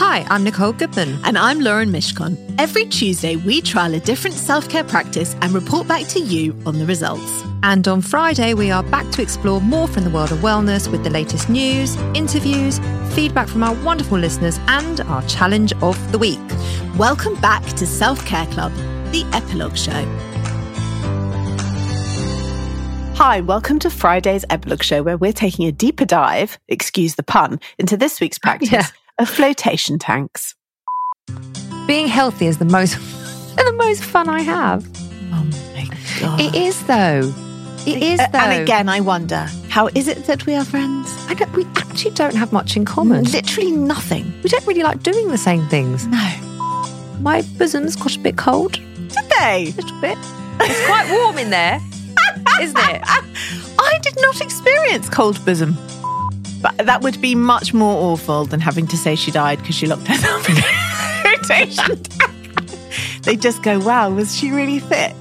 Hi, I'm Nicole Goodman. And I'm Lauren Mishcon. Every Tuesday, we trial a different self care practice and report back to you on the results. And on Friday, we are back to explore more from the world of wellness with the latest news, interviews, feedback from our wonderful listeners, and our challenge of the week. Welcome back to Self Care Club, the Epilogue Show. Hi, welcome to Friday's Epilogue Show, where we're taking a deeper dive, excuse the pun, into this week's practice Yeah. Of flotation tanks. Being healthy is the most the most fun I have. Oh my God. It is though. It is Uh, though. And again, I wonder, how is it that we are friends? I don't, we actually don't have much in common. Literally nothing. We don't really like doing the same things. No. My bosom's got a bit cold. Did they? A little bit. It's quite warm in there, isn't it? I did not experience cold bosom. But that would be much more awful than having to say she died because she locked herself in a flotation tank. They just go, wow, was she really thick?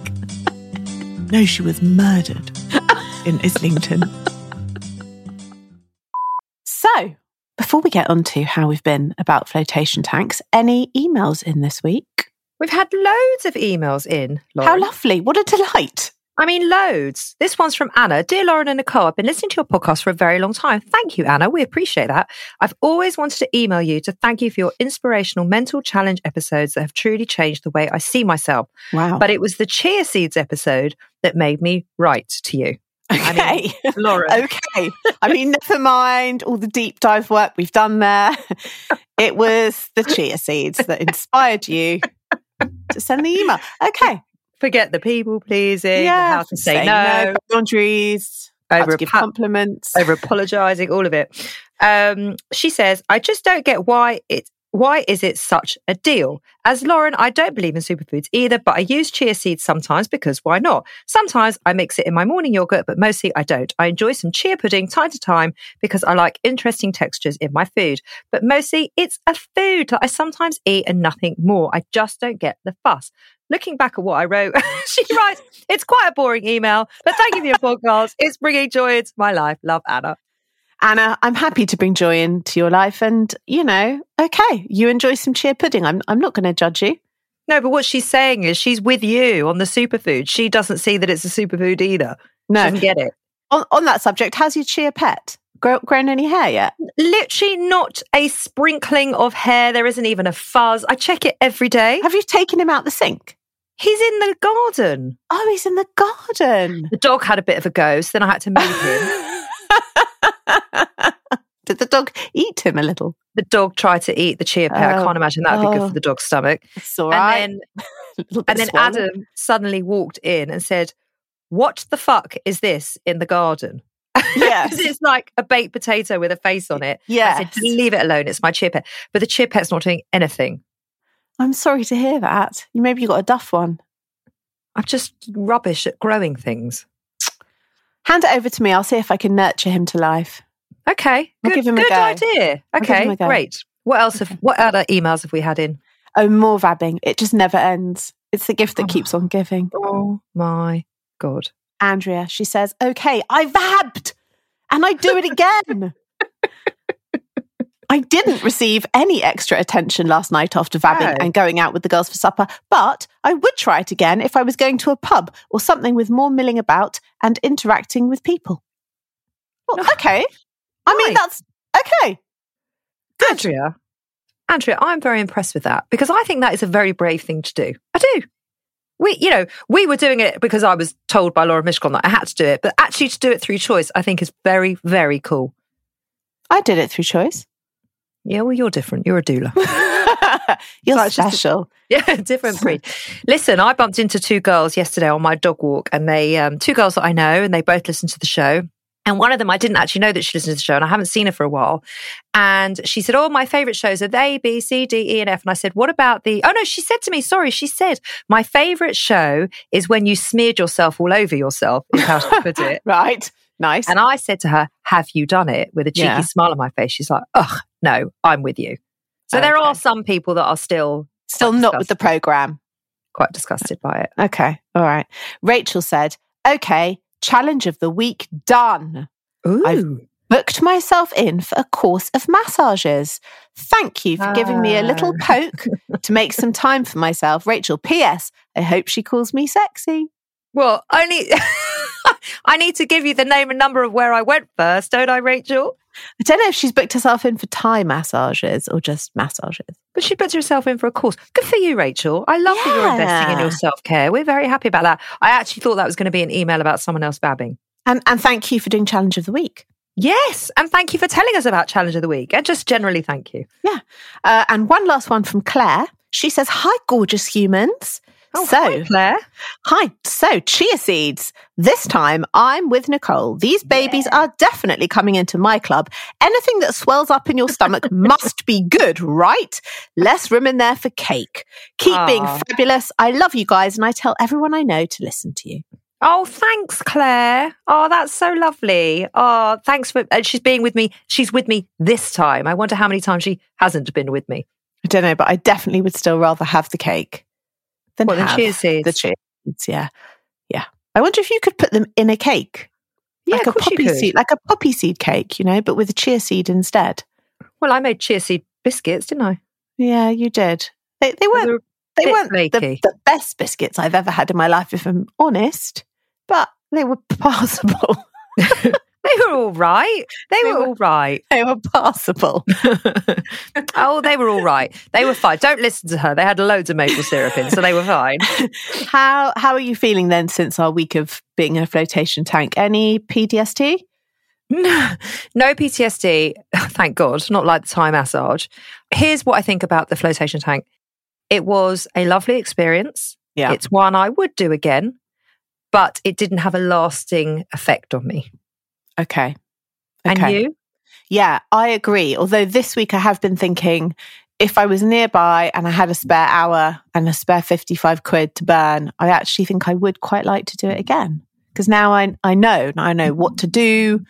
no, she was murdered in Islington. so, before we get on to how we've been about flotation tanks, any emails in this week? We've had loads of emails in. How lovely. What a delight. I mean, loads. This one's from Anna. Dear Lauren and Nicole, I've been listening to your podcast for a very long time. Thank you, Anna. We appreciate that. I've always wanted to email you to thank you for your inspirational mental challenge episodes that have truly changed the way I see myself. Wow. But it was the Chia Seeds episode that made me write to you. I mean, Okay. Lauren. okay. I mean, never mind all the deep dive work we've done there. It was the chia seeds that inspired you to send the email. Okay. Forget the people pleasing, yeah. how to say, no, boundaries, over give pa- compliments. over apologizing, all of it. Um, she says, I just don't get why it why is it such a deal? As Lauren, I don't believe in superfoods either, but I use chia seeds sometimes because why not? Sometimes I mix it in my morning yogurt, but mostly I don't. I enjoy some chia pudding time to time because I like interesting textures in my food, but mostly it's a food that I sometimes eat and nothing more. I just don't get the fuss. Looking back at what I wrote, she writes, it's quite a boring email, but thank you for your podcast. It's bringing joy into my life. Love Anna. Anna, uh, I'm happy to bring joy into your life. And, you know, okay, you enjoy some chia pudding. I'm, I'm not going to judge you. No, but what she's saying is she's with you on the superfood. She doesn't see that it's a superfood either. She No. doesn't get it. On, on that subject, how's your chia pet? Grow, grown any hair yet? Literally not a sprinkling of hair. There isn't even a fuzz. I check it every day. Have you taken him out the sink? He's in the garden. Oh, he's in the garden. The dog had a bit of a go, so then I had to move him. Did the dog eat him a little? The dog tried to eat the chia pet. I Oh, can't imagine that would be good oh. for the dog's stomach. It's all right. And then and then. Adam suddenly walked in and said, What the fuck is this in the garden? Yes. It's like a baked potato with a face on it. I Yes. said, leave it alone. It's my chia pet. But the chia pet's not doing anything. I'm sorry to hear that. You maybe you got a duff one. I'm just rubbish at growing things. Hand it over to me. I'll see if I can nurture him to life. Okay. I'll Good, give him a good go. idea. Okay. him a go. Great. What else have what other emails have we had in? Oh, more vabbing. It just never ends. It's the gift that Oh. keeps on giving. Oh my God. Andrea, she says, okay, I vabbed and I do it again. I didn't receive any extra attention last night after vabbing No. and going out with the girls for supper, but I would try it again if I was going to a pub or something with more milling about and interacting with people. Well, okay. I mean, that's okay. Andrea, Andrea, I'm very impressed with that because I think that is a very brave thing to do. I do. We, you know, we were doing it because I was told by Laura Mishcon that I had to do it, but actually to do it through choice, I think is very, very cool. I did it through choice. Yeah, well, you're different. You're a doula. You're So it's just a- special. Yeah, different breed. Listen, I bumped into two girls yesterday on my dog walk, and they, um, two girls that I know, and they both listen to the show. And one of them, I didn't actually know that she listened to the show, and I haven't seen her for a while. And she said, "Oh, my favorite shows are A, B, C, D, E, and F." And I said, "What about the?" Oh no, she said to me, "Sorry," she said, "My favorite show is when you smeared yourself all over yourself." Is how she put it. Right. Nice. And I said to her, Have you done it? with a cheeky Yeah. smile on my face. She's like, Ugh, no, I'm with you. So there are some people that are still Still not with the program. quite disgusted by it. Okay. All right. Rachel said, okay, challenge of the week done. Ooh. Booked myself in for a course of massages. Thank you for giving me a little Ah. poke to make some time for myself. Rachel, P.S. I hope she calls me sexy. Well, only I need to give you the name and number of where I went first, don't I, Rachel? I don't know if she's booked herself in for Thai massages or just massages. But she booked herself in for a course. Good for you, Rachel. I love that you're investing in your self care. We're very happy about that. I actually thought that was going to be an email about someone else vabbing. And and thank you for doing challenge of the week. Yes. And thank you for telling us about Challenge of the Week. And just generally, thank you. Uh, and one last one from Claire. She says, "Hi, gorgeous humans." Oh, so, hi, Claire. Hi. So, chia seeds. This time I'm with Nicole. These babies are definitely coming into my club. Anything that swells up in your stomach must be good, right? Less room in there for cake. Keep being fabulous. I love you guys, and I tell everyone I know to listen to you. Oh, thanks, Claire. Oh, that's so lovely. Oh, thanks for. And she's being with me. She's with me this time. I wonder how many times she hasn't been with me. I don't know, but I definitely would still rather have the cake than What, the have chia seeds? The chia seeds, yeah, yeah. I wonder if you could put them in a cake, Yeah, like a poppy seed, like a poppy seed cake, you know, but with a chia seed instead. Well, I made chia seed biscuits, didn't I? Yeah, you did. They they weren't They were they bit weren't the, the best biscuits I've ever had in my life, if I'm honest, but they were passable. They were all right. They They were were- all right. they were passable. oh, they were all right. They were fine. Don't listen to her. They had loads of maple syrup in, so they were fine. how how are you feeling then since our week of being in a flotation tank? Any PDST? no PTSD, thank God, not like the Thai massage. Here's what I think about the flotation tank. It was a lovely experience. Yeah. It's one I would do again, but it didn't have a lasting effect on me. Okay. And you? Yeah, I agree. Although this week I have been thinking if I was nearby and I had a spare hour and a spare 55 quid to burn, I actually think I would quite like to do it again. Because now I, I know, now I know what to do.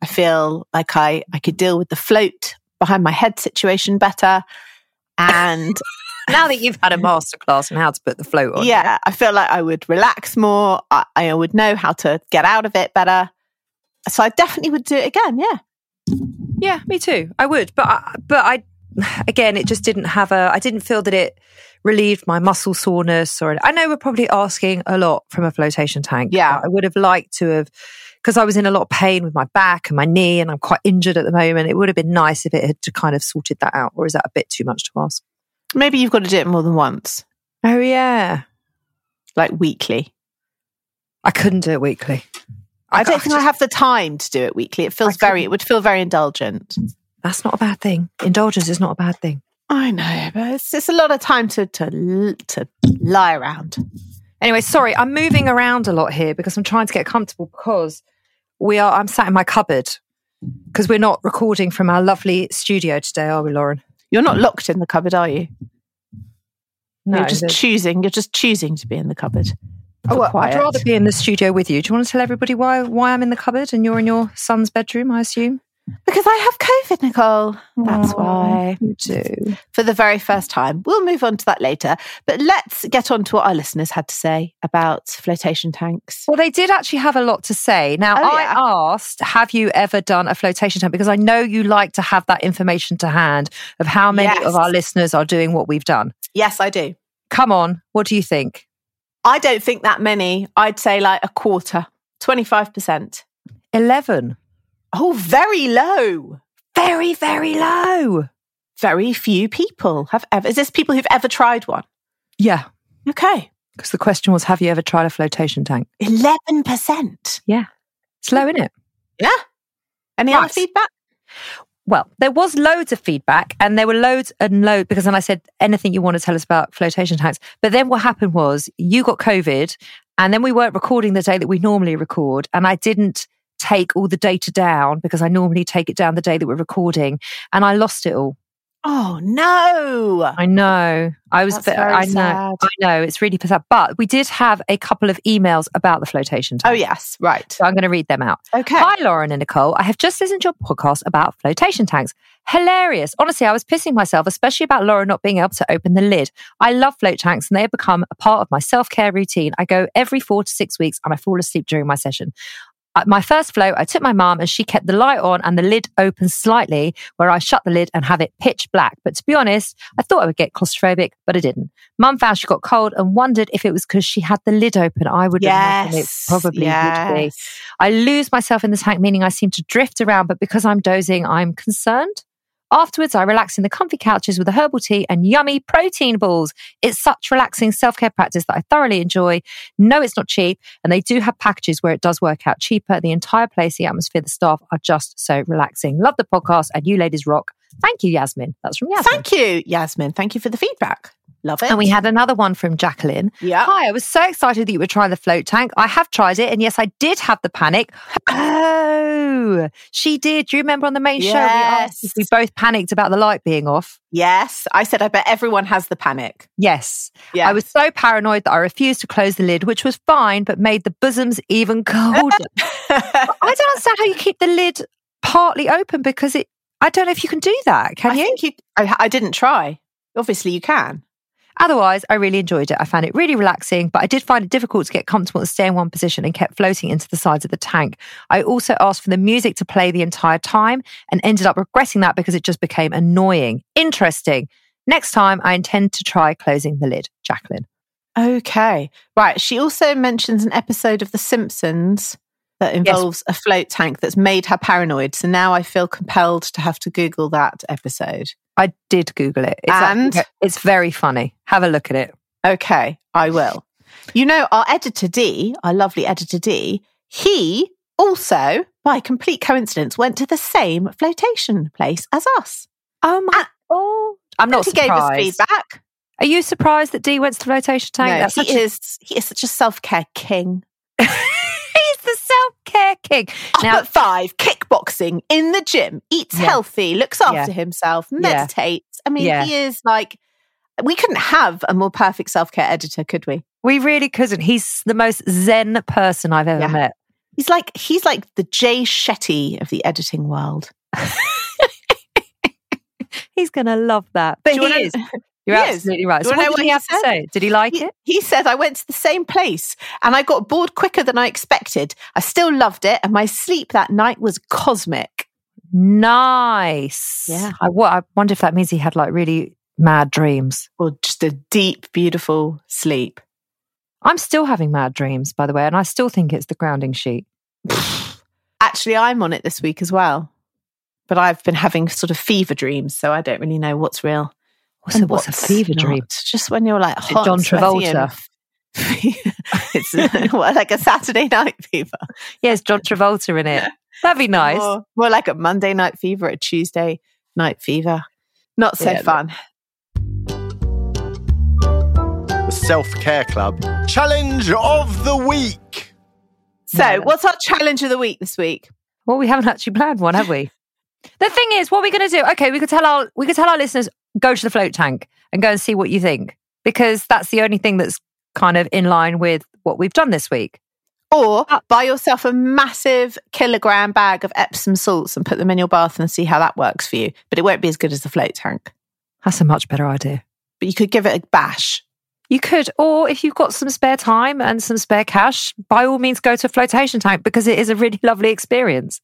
I feel like I, I could deal with the float behind my head situation better. And Now that you've had a masterclass on how to put the float on. yeah, I feel like I would relax more. I, I would know how to get out of it better. So I definitely would do it again. Yeah. Yeah, me too. I would, but I, but I again, it just didn't have a. I didn't feel that it relieved my muscle soreness, or I know we're probably asking a lot from a flotation tank. Yeah. I would have liked to have because I was in a lot of pain with my back and my knee, and I'm quite injured at the moment. It would have been nice if it had to kind of sorted that out, or is that a bit too much to ask? Maybe you've got to do it more than once, Oh yeah, like weekly. I couldn't do it weekly. I don't think I have the time to do it weekly. It feels very, it would feel very indulgent. That's not a bad thing. Indulgence is not a bad thing. I know, but it's, it's a lot of time to, to, to lie around. Anyway, sorry, I'm moving around a lot here because I'm trying to get comfortable because we are I'm sat in my cupboard because we're not recording from our lovely studio today, are we, Lauren? You're not locked in the cupboard, are you? No, you're just choosing. You're just choosing to be in the cupboard. Oh, well, I'd rather be in the studio with you. Do you want to tell everybody why why I'm in the cupboard and you're in your son's bedroom? I assume. because I have COVID, Nicole. That's why. You do. For the very first time. We'll move on to that later. But let's get on to what our listeners had to say about flotation tanks. Well, they did actually have a lot to say. Now, Oh, I yeah. asked, have you ever done a flotation tank? Because I know you like to have that information to hand of how many Yes. of our listeners are doing what we've done. Yes, I do. Come on, what do you think? I don't think that many. I'd say like a quarter, 25%. 11. Oh, very low. Very, very low. very few people have ever. Is this people who've ever tried one? Yeah. Okay. Because the question was, have you ever tried a flotation tank? 11%. Yeah. Slow, in it? Yeah. Any other feedback? Well, there was loads of feedback and there were loads and loads because then I said anything you want to tell us about flotation tanks. But then what happened was you got COVID and then we weren't recording the day that we normally record. And I didn't take all the data down because I normally take it down the day that we're recording and I lost it all. Oh, no. I know. I was, That's bit- very I know. sad. I know. It's really sad. But we did have a couple of emails about the flotation tank. Oh, yes. Right. So I'm going to read them out. Okay. Hi, Lauren and Nicole. I have just listened to your podcast about flotation tanks. Hilarious. Honestly, I was pissing myself, especially about Laura not being able to open the lid. I love float tanks and they have become a part of my self care routine. I go every four to six weeks and I fall asleep during my session. At my first float, I took my mum and she kept the light on and the lid open slightly where I shut the lid and have it pitch black. But to be honest, I thought I would get claustrophobic, but I didn't. Mum found she got cold and wondered if it was because she had the lid open. I would imagine it Yes. probably would be. I lose myself in the tank, meaning I seem to drift around, but because I'm dozing, I'm concerned. Afterwards, I relax in the comfy couches with a herbal tea and yummy protein balls. It's such relaxing self care practice that I thoroughly enjoy. No, it's not cheap, and they do have packages where it does work out cheaper. The entire place, the atmosphere, the staff are just so relaxing. Love the podcast, and you ladies rock. Thank you, Yasmin. That's from Yasmin. Thank you, Yasmin. Thank you for the feedback. Love it. And we had another one from Jacqueline. yeah. Hi, I was so excited that you would try the float tank. I have tried it, and yes, I did have the panic. Oh, she did. Do you remember on the main show? We, asked Yes. we both panicked about the light being off. Yes. I said, I bet everyone has the panic. Yes. Yeah. I was so paranoid that I refused to close the lid, which was fine, but made the bosoms even colder. I don't understand how you keep the lid partly open because it, I don't know if you can do that. Can I you? think you. I, I didn't try. Obviously, you can. Otherwise, I really enjoyed it. I found it really relaxing, but I did find it difficult to get comfortable and stay in one position and kept floating into the sides of the tank. I also asked for the music to play the entire time and ended up regretting that because it just became annoying. Interesting. Next time, I intend to try closing the lid. Jacqueline. Okay. Right. She also mentions an episode of The Simpsons that involves a float tank that's made her paranoid. So now I feel compelled to have to Google that episode. I did Google it. It's And? actually- it's very funny. Have a look at it. Okay, I will. You know, our editor D, our lovely editor D, he also, by complete coincidence, went to the same flotation place as us. Oh my! oh, I'm not he gave us feedback. Are you surprised that D went to the flotation tank? no, That's he such a- is he is such a self care king. He's the self care king. Up Now, at five, kickboxing in the gym, eats Yeah. healthy, looks after Yeah. himself, meditates. I mean, he is like we couldn't have a more perfect self care editor, could we? we really couldn't. He's the most zen person I've ever met. He's like he's like the Jay Shetty of the editing world. He's going to love that. But he wanna- is. You're He is. absolutely right. So you what know did he have to say? Did he like He, it? he said, I went to the same place and I got bored quicker than I expected. I still loved it, and my sleep that night was cosmic. Nice. Yeah. I, I wonder if that means he had like really mad dreams. Or just a deep, beautiful sleep. I'm still having mad dreams, by the way, and I still think it's the grounding sheet. Actually, I'm on it this week as well. But I've been having sort of fever dreams, so I don't really know what's real. What's, a, and what's a fever not. dream? Just when you're like hot, John and and- Travolta? it's what, like a Saturday night fever. Yes, John Travolta in it. That'd be nice. More, more like a Monday night fever, a Tuesday night fever. Not so Yeah, fun. The Self Care Club Challenge of the Week. So, No. what's our challenge of the week this week? Well, we haven't actually planned one, have we? the thing is, what are we going to do? Okay, we could tell our we could tell our listeners go to the float tank and go and see what you think because that's the only thing that's kind of in line with what we've done this week. Or uh, buy yourself a massive kilogram bag of Epsom salts and put them in your bath and see how that works for you. But it won't be as good as the float tank. That's a much better idea. But you could give it a bash. You could, or if you've got some spare time and some spare cash, by all means go to a flotation tank because it is a really lovely experience.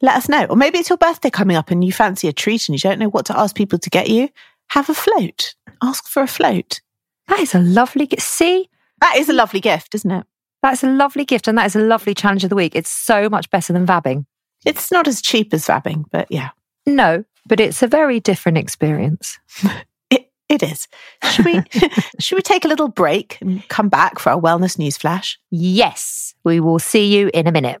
Let us know. Or maybe it's your birthday coming up and you fancy a treat and you don't know what to ask people to get you. Have a float. Ask for a float. That is a lovely gift. See, That is a lovely gift, isn't it? that's a lovely gift and that is a lovely challenge of the week. It's so much better than vabbing. It's not as cheap as vabbing, but yeah. No, but it's a very different experience. It, it is. Should we should we take a little break and come back for our wellness news flash? Yes, we will see you in a minute.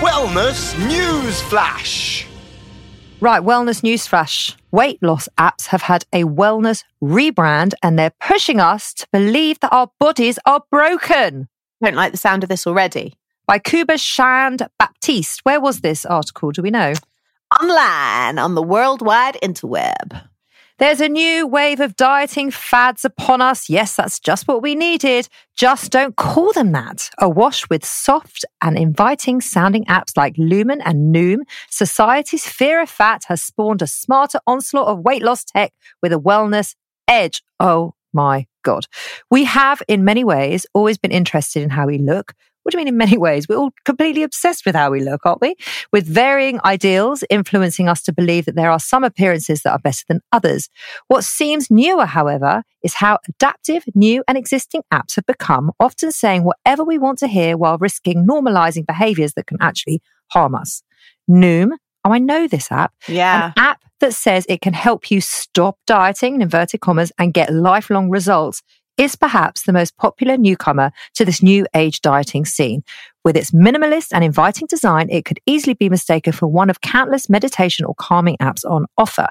Wellness News Flash. Right, wellness news flash. Weight loss apps have had a wellness rebrand and they're pushing us to believe that our bodies are broken. Don't like the sound of this already. By Kuba Shand Baptiste. Where was this article? Do we know? Online on the worldwide interweb. There's a new wave of dieting fads upon us. Yes, that's just what we needed. Just don't call them that. Awash with soft and inviting sounding apps like Lumen and Noom, society's fear of fat has spawned a smarter onslaught of weight loss tech with a wellness edge. Oh my God. We have, in many ways, always been interested in how we look. What do you mean in many ways? We're all completely obsessed with how we look, aren't we? With varying ideals influencing us to believe that there are some appearances that are better than others. What seems newer, however, is how adaptive new and existing apps have become, often saying whatever we want to hear while risking normalizing behaviors that can actually harm us. Noom, oh, I know this app. Yeah. An app that says it can help you stop dieting in inverted commas and get lifelong results is perhaps the most popular newcomer to this new age dieting scene. With its minimalist and inviting design, it could easily be mistaken for one of countless meditation or calming apps on offer.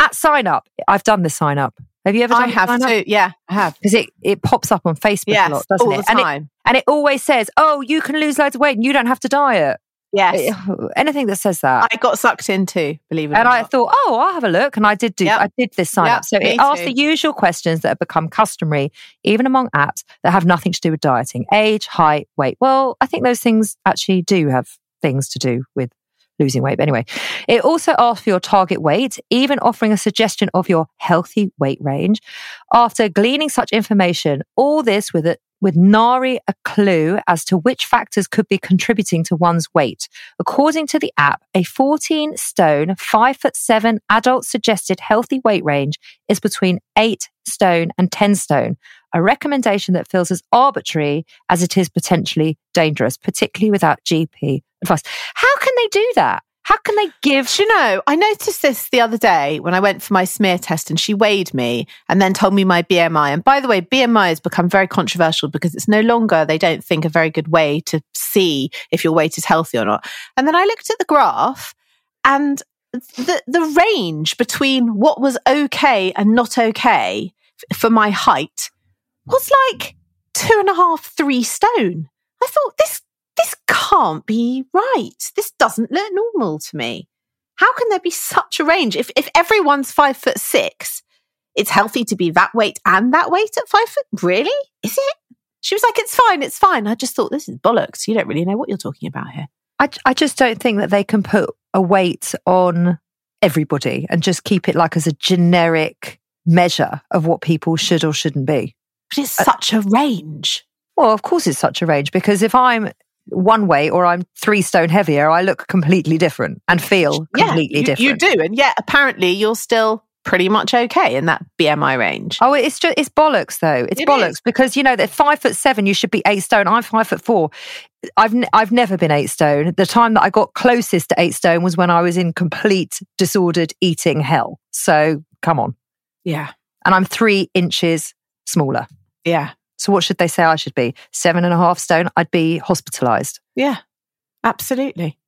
At sign up, I've done the sign up. Have you ever done I have too. Yeah, I have. Because it, it pops up on Facebook Yes, a lot, doesn't all it? the And it? And it always says, oh, you can lose loads of weight and you don't have to diet. Yes. Eh, anything that says that. I got sucked into, believe it and I not. thought, oh, I'll have a look. And I did do, Yep. I did this sign Yep, up. So it too. the usual questions that have become customary, even among apps that have nothing to do with dieting age, height, weight. Well, I think those things actually do have things to do with losing weight. But anyway, it also asks for your target weight, even offering a suggestion of your healthy weight range. After gleaning such information, all this with it, with nary a clue as to which factors could be contributing to one's weight. According to the app, a 14 stone, 5 foot 7 adult suggested healthy weight range is between 8 stone and 10 stone, a recommendation that feels as arbitrary as it is potentially dangerous, particularly without GP advice. How can they do that? How can they give Do you know, I noticed this the other day when I went for my smear test and she weighed me and then told me my BMI. And by the way, BMI has become very controversial because it's no longer, they don't think, a very good way to see if your weight is healthy or not. And then I looked at the graph and the, the range between what was okay and not okay for my height was like two and a half, three stone. I thought this this can't be right. This doesn't look normal to me. How can there be such a range? If if everyone's five foot six, it's healthy to be that weight and that weight at five foot. Really? Is it? She was like, it's fine, it's fine. I just thought this is bollocks. You don't really know what you're talking about here. I, I just don't think that they can put a weight on everybody and just keep it like as a generic measure of what people should or shouldn't be. But it's uh, such a range. Well, of course, it's such a range because if I'm one way or I'm three stone heavier, I look completely different and feel completely you, different. You do. And yet, apparently, you're still pretty much okay in that BMI range. Oh, it's just it's bollocks though. It's It bollocks is. because you know that five foot seven, you should be eight stone. I'm five foot four. I've n- I've never been eight stone. The time that I got closest to eight stone was when I was in complete disordered eating hell. So come on, Yeah. and I'm three inches smaller. Yeah. So what should they say I should be? Seven and a half stone. I'd be hospitalized. Yeah. Absolutely.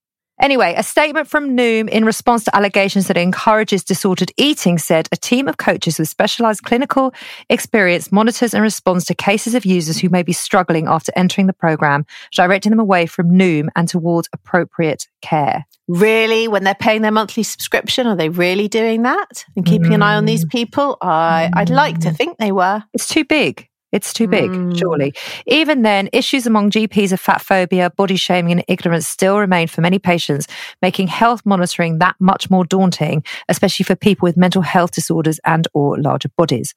Anyway, a statement from Noom in response to allegations that it encourages disordered eating said a team of coaches with specialized clinical experience monitors and responds to cases of users who may be struggling after entering the program, directing them away from Noom and towards appropriate care. Really, when they're paying their monthly subscription, are they really doing that and keeping an eye on these mm. people? I, I'd like to mm. think they were. It's too big. It's too big, Mm. surely. Even then, issues among GPs of fat phobia, body shaming, and ignorance still remain for many patients, making health monitoring that much more daunting, especially for people with mental health disorders and or larger bodies.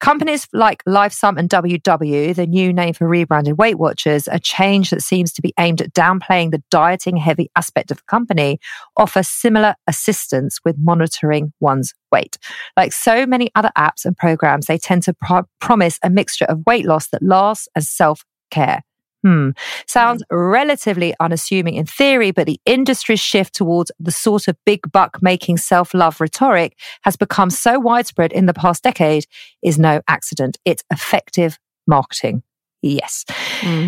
Companies like LifeSum and WW, the new name for rebranded Weight Watchers, a change that seems to be aimed at downplaying the dieting heavy aspect of the company, offer similar assistance with monitoring one's weight. Like so many other apps and programs, they tend to pro- promise a mixture of weight loss that lasts as self care. Hmm. Sounds relatively unassuming in theory, but the industry's shift towards the sort of big buck making self love rhetoric has become so widespread in the past decade is no accident. It's effective marketing. Yes.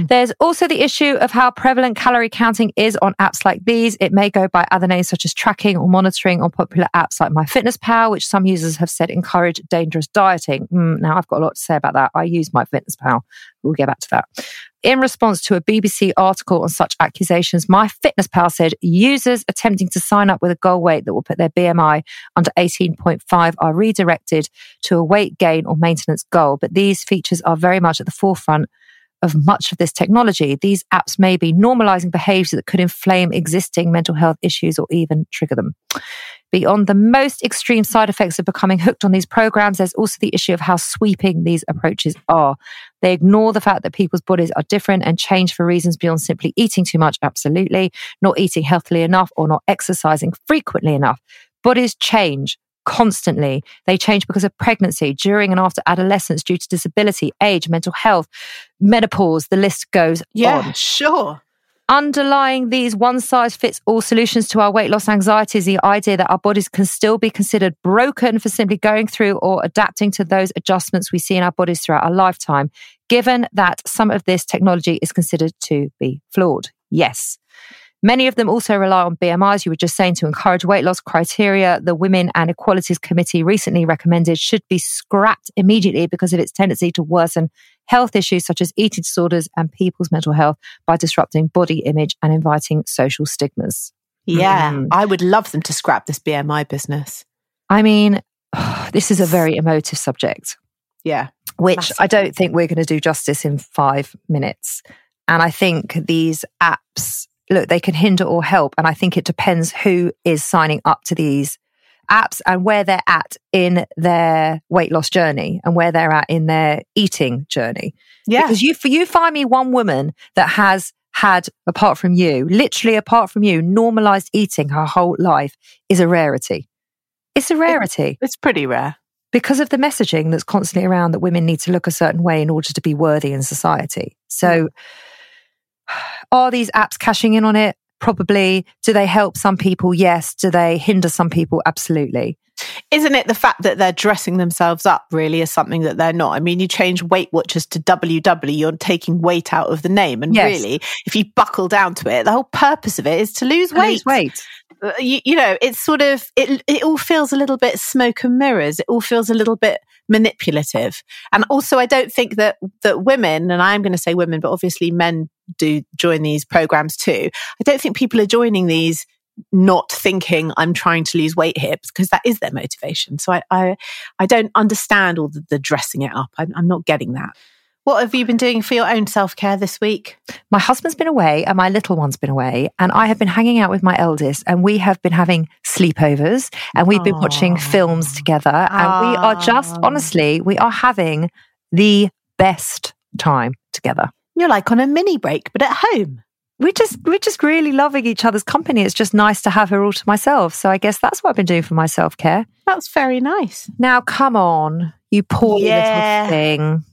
There's also the issue of how prevalent calorie counting is on apps like these. It may go by other names such as tracking or monitoring on popular apps like MyFitnessPal, which some users have said encourage dangerous dieting. Hmm, now, I've got a lot to say about that. I use MyFitnessPal. We'll get back to that. In response to a BBC article on such accusations, MyFitnessPal said users attempting to sign up with a goal weight that will put their BMI under 18.5 are redirected to a weight gain or maintenance goal. But these features are very much at the forefront of much of this technology. These apps may be normalizing behaviors that could inflame existing mental health issues or even trigger them. Beyond the most extreme side effects of becoming hooked on these programs, there's also the issue of how sweeping these approaches are. They ignore the fact that people's bodies are different and change for reasons beyond simply eating too much, absolutely, not eating healthily enough, or not exercising frequently enough. Bodies change constantly. They change because of pregnancy, during and after adolescence, due to disability, age, mental health, menopause, the list goes Yeah, on. sure. Underlying these one size fits all solutions to our weight loss anxiety is the idea that our bodies can still be considered broken for simply going through or adapting to those adjustments we see in our bodies throughout our lifetime, given that some of this technology is considered to be flawed. Yes. Many of them also rely on BMIs, you were just saying, to encourage weight loss criteria. The Women and Equalities Committee recently recommended should be scrapped immediately because of its tendency to worsen health issues such as eating disorders and people's mental health by disrupting body image and inviting social stigmas. Yeah. Mm. I would love them to scrap this BMI business. I mean, this is a very emotive subject. Yeah. which Massive. I don't think we're going to do justice in five minutes. And I think these apps, look, they can hinder or help. And I think it depends who is signing up to these apps and where they're at in their weight loss journey and where they're at in their eating journey. Yeah. Because you, you find me one woman that has had, apart from you, literally apart from you, normalized eating her whole life is a rarity. It's a rarity it's pretty rare. because of the messaging that's constantly around that women need to look a certain way in order to be worthy in society. So, are these apps cashing in on it? Probably. Do they help some people? Yes. Do they hinder some people? Absolutely. Isn't it the fact that they're dressing themselves up really as something that they're not? I mean, you change Weight Watchers to WW, you're taking weight out of the name. And Yes. really, if you buckle down to it, the whole purpose of it is to lose weight. Lose weight. Uh, You, you know, it's sort of, it, it all feels a little bit smoke and mirrors. It all feels a little bit manipulative. And also, I don't think that that women, and I'm going to say women, but obviously men do join these programs too. I don't think people are joining these not thinking I'm trying to lose weight here because that is their motivation. So I I, I don't understand all the, the dressing it up. I'm, I'm not getting that. What have you been doing for your own self care this week? My husband's been away and my little one's been away, and I have been hanging out with my eldest, and we have been having sleepovers and we've been watching films together. And we are just, honestly, we are having the best time together. You're like on a mini break, but at home. We're just we're just really loving each other's company. It's just nice to have her all to myself. So I guess that's what I've been doing for my self care. That's very nice. Now, come on, you poor Yeah. little thing.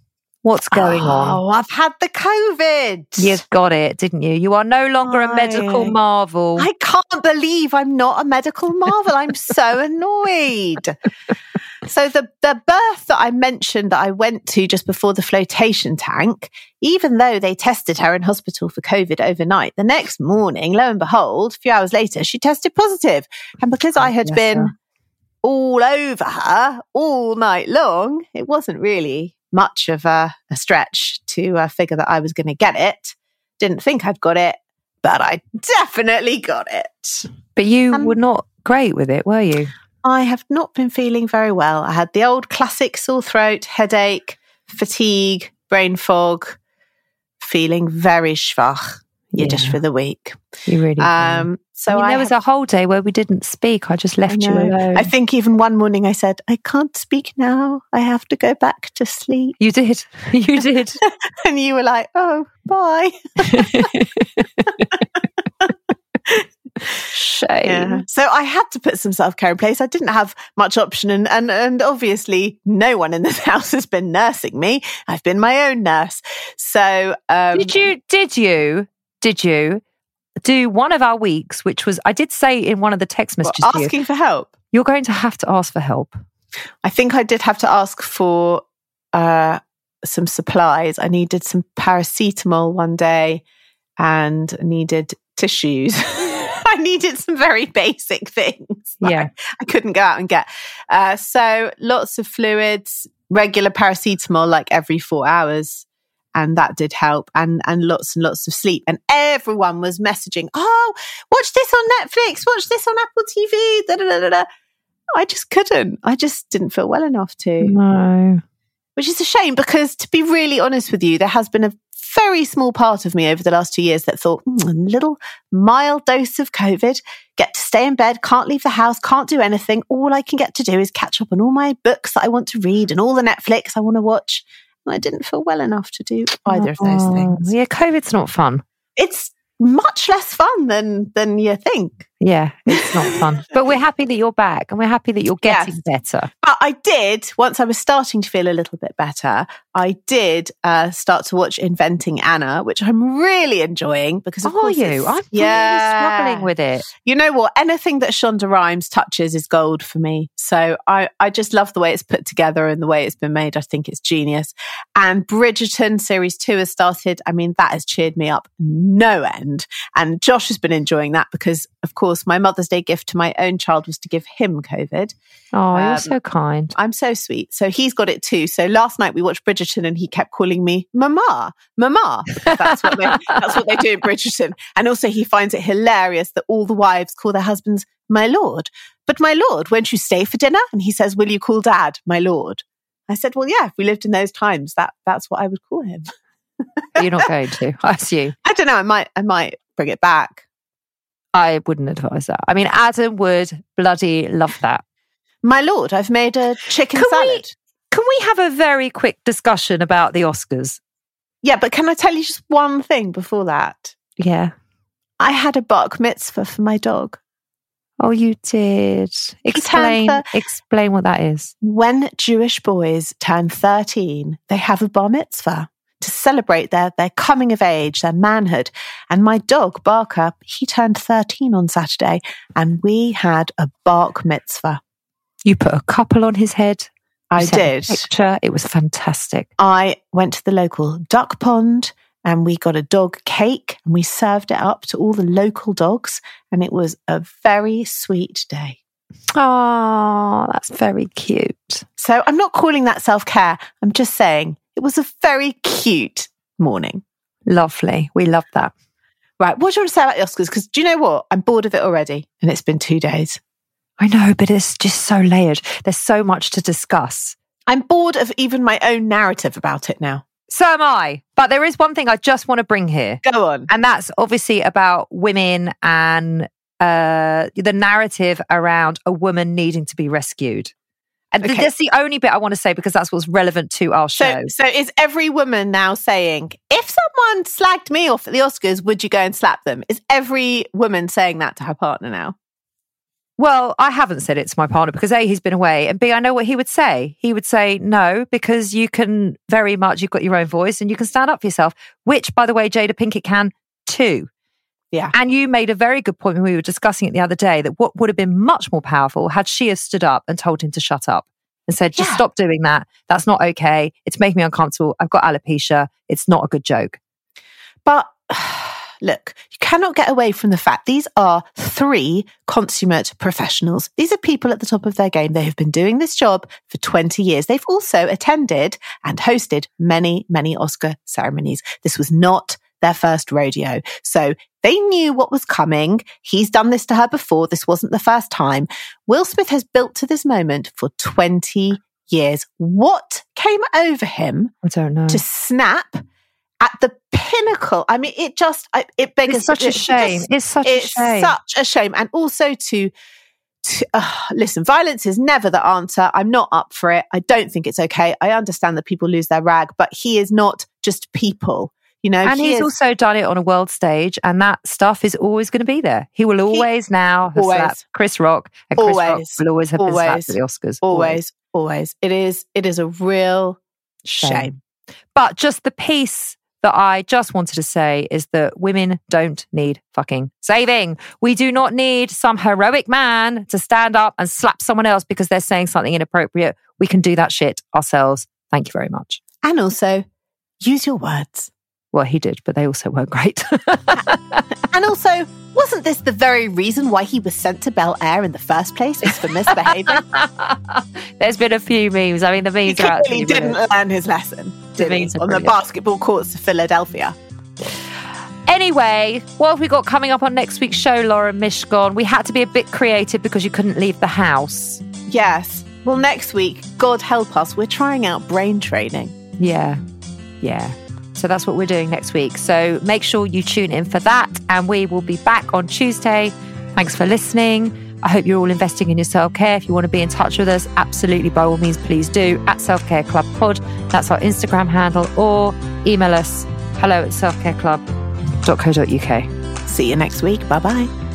What's going on? Oh, I've had the COVID. You've got it, didn't you? You are no longer a medical marvel. I can't believe I'm not a medical marvel. I'm so annoyed. So the the birth that I mentioned that I went to just before the flotation tank, even though they tested her in hospital for COVID overnight, the next morning, lo and behold, a few hours later, she tested positive. And because I had been all over her all night long, it wasn't really much of a, a stretch to uh, figure that I was going to get it. Didn't think I'd got it, but I definitely got it. but you Um, were not great with it, were you? I have not been feeling very well. I had the old classic sore throat, headache, fatigue, brain fog, feeling very schwach. Yeah, just for the week. You really. Um, so I mean, I there was have- a whole day where we didn't speak. I just left I you alone. I think even one morning I said, I can't speak now. I have to go back to sleep. you did. You did. And you were like, oh, bye. Shame. Yeah. So I had to put some self care in place. I didn't have much option, and, and and obviously no one in this house has been nursing me. I've been my own nurse. So um, Did you? Did you? Did you do one of our weeks, which was I did say in one of the text well, messages you, asking for help? you're going to have to ask for help. I think I did have to ask for uh, some supplies. I needed some paracetamol one day, and needed tissues. I needed some very basic things. that Yeah. I couldn't go out and get. Uh, so lots of fluids, regular paracetamol like every four hours. And that did help and, and lots and lots of sleep. And everyone was messaging, Oh, watch this on Netflix, watch this on Apple TV. Da, da, da. I just couldn't. I just didn't feel well enough to, No. which is a shame because to be really honest with you, there has been a very small part of me over the last two years that thought, "Mm, a little mild dose of COVID, get to stay in bed, can't leave the house, can't do anything. All I can get to do is catch up on all my books that I want to read and all the Netflix I want to watch. I didn't feel well enough to do either of those Oh, things. Yeah, COVID's not fun. It's much less fun than than you think. Yeah, it's not fun. But we're happy that you're back and we're happy that you're getting Yes. better. But I did, once I was starting to feel a little bit better, I did uh, start to watch Inventing Anna, which I'm really enjoying because of Are course you? I'm yeah. really struggling with it. You know what? Anything that Shonda Rhimes touches is gold for me. So I, I just love the way it's put together and the way it's been made. I think it's genius. And Bridgerton series two has started. I mean, that has cheered me up no end. And Josh has been enjoying that because, of course, my Mother's Day gift to my own child was to give him COVID. Oh, you're Um, so kind. I'm so sweet. So he's got it too. So last night we watched Bridgerton and he kept calling me Mama, Mama. That's what they, that's what they do in Bridgerton. And also he finds it hilarious that all the wives call their husbands my lord. But my lord, won't you stay for dinner? And he says, will you call dad my lord? I said, well, yeah, if we lived in those times, that that's what I would call him. You're not going to. I assume. I don't know. I might, I might bring it back. I wouldn't advise that. I mean, Adam would bloody love that. My lord, I've made a chicken Can we- salad. Can we have a very quick discussion about the Oscars? Yeah, but can I tell you just one thing before that? Yeah. I had a bar mitzvah for my dog. Oh, you did. Explain. the- Explain what that is. when Jewish boys turn 13, they have a bar mitzvah to celebrate their, their coming of age, their manhood. And my dog, Barker, he turned 13 on Saturday, and we had a bark mitzvah. You put a kippah on his head. I did. Picture. It was fantastic. I went to the local duck pond and we got a dog cake and we served it up to all the local dogs. And it was a very sweet day. Oh, that's very cute. So I'm not calling that self care. I'm just saying it was a very cute morning. Lovely. We love that. Right. What do you want to say about the Oscars? Because do you know what? I'm bored of it already. And it's been two days. I know, but it's just so layered. There's so much to discuss. I'm bored of even my own narrative about it now. So am I. But there is one thing I just want to bring here. Go on. And that's obviously about women and uh, the narrative around a woman needing to be rescued. And Okay. that's the only bit I want to say because that's what's relevant to our show. So, so is every woman now saying, if someone slagged me off at the Oscars, would you go and slap them? Is every woman saying that to her partner now? Well, I haven't said it to my partner because A, he's been away, and B, I know what he would say. He would say no, because you can very much, you've got your own voice and you can stand up for yourself, which, by the way, Jada Pinkett can too. Yeah. And you made a very good point when we were discussing it the other day that what would have been much more powerful had she have stood up and told him to shut up and said, just Yeah. stop doing that. That's not okay. It's making me uncomfortable. I've got alopecia. It's not a good joke. But look, you cannot get away from the fact these are three consummate professionals. These are people at the top of their game. They have been doing this job for 20 years. They've also attended and hosted many, many Oscar ceremonies. This was not their first rodeo. So they knew what was coming. He's done this to her before. This wasn't the first time. Will Smith has built to this moment for 20 years. What came over him I don't know. to snap at the pinnacle. I mean, it just it it's such a it shame. just- it's such it's a shame. such a shame, and also to. to uh, listen, violence is never the answer. I'm not up for it. I don't think it's okay. I understand that people lose their rag, but he is not just people. You know, and he he's is- also done it on a world stage, and that stuff is always going to be there. He will always now have always. slapped Chris Rock, and Chris Rock will always have been slapped at the Oscars. always, always. It is. It is a real Shame. shame. But just the piece that I just wanted to say is that women don't need fucking saving. We do not need some heroic man to stand up and slap someone else because they're saying something inappropriate. We can do that shit ourselves. Thank you very much. And also, use your words. Well, he did, but they also weren't great. And also, wasn't this the very reason why he was sent to Bel Air in the first place? Was for misbehaving. There's been a few memes. I mean, the he memes are clearly absolutely didn't brilliant. learn his lesson did he? memes are on the basketball courts of Philadelphia. Anyway, what have we got coming up on next week's show, Lauren Mishcon? We had to be a bit creative because you couldn't leave the house. Yes. Well, next week, God help us, we're trying out brain training. Yeah. Yeah. So that's what we're doing next week. So make sure you tune in for that. And we will be back on Tuesday. Thanks for listening. I hope you're all investing in your self care. If you want to be in touch with us, absolutely by all means, please do at Self Care Club Pod. That's our Instagram handle, or email us hello at selfcareclub.co.uk. See you next week. Bye bye.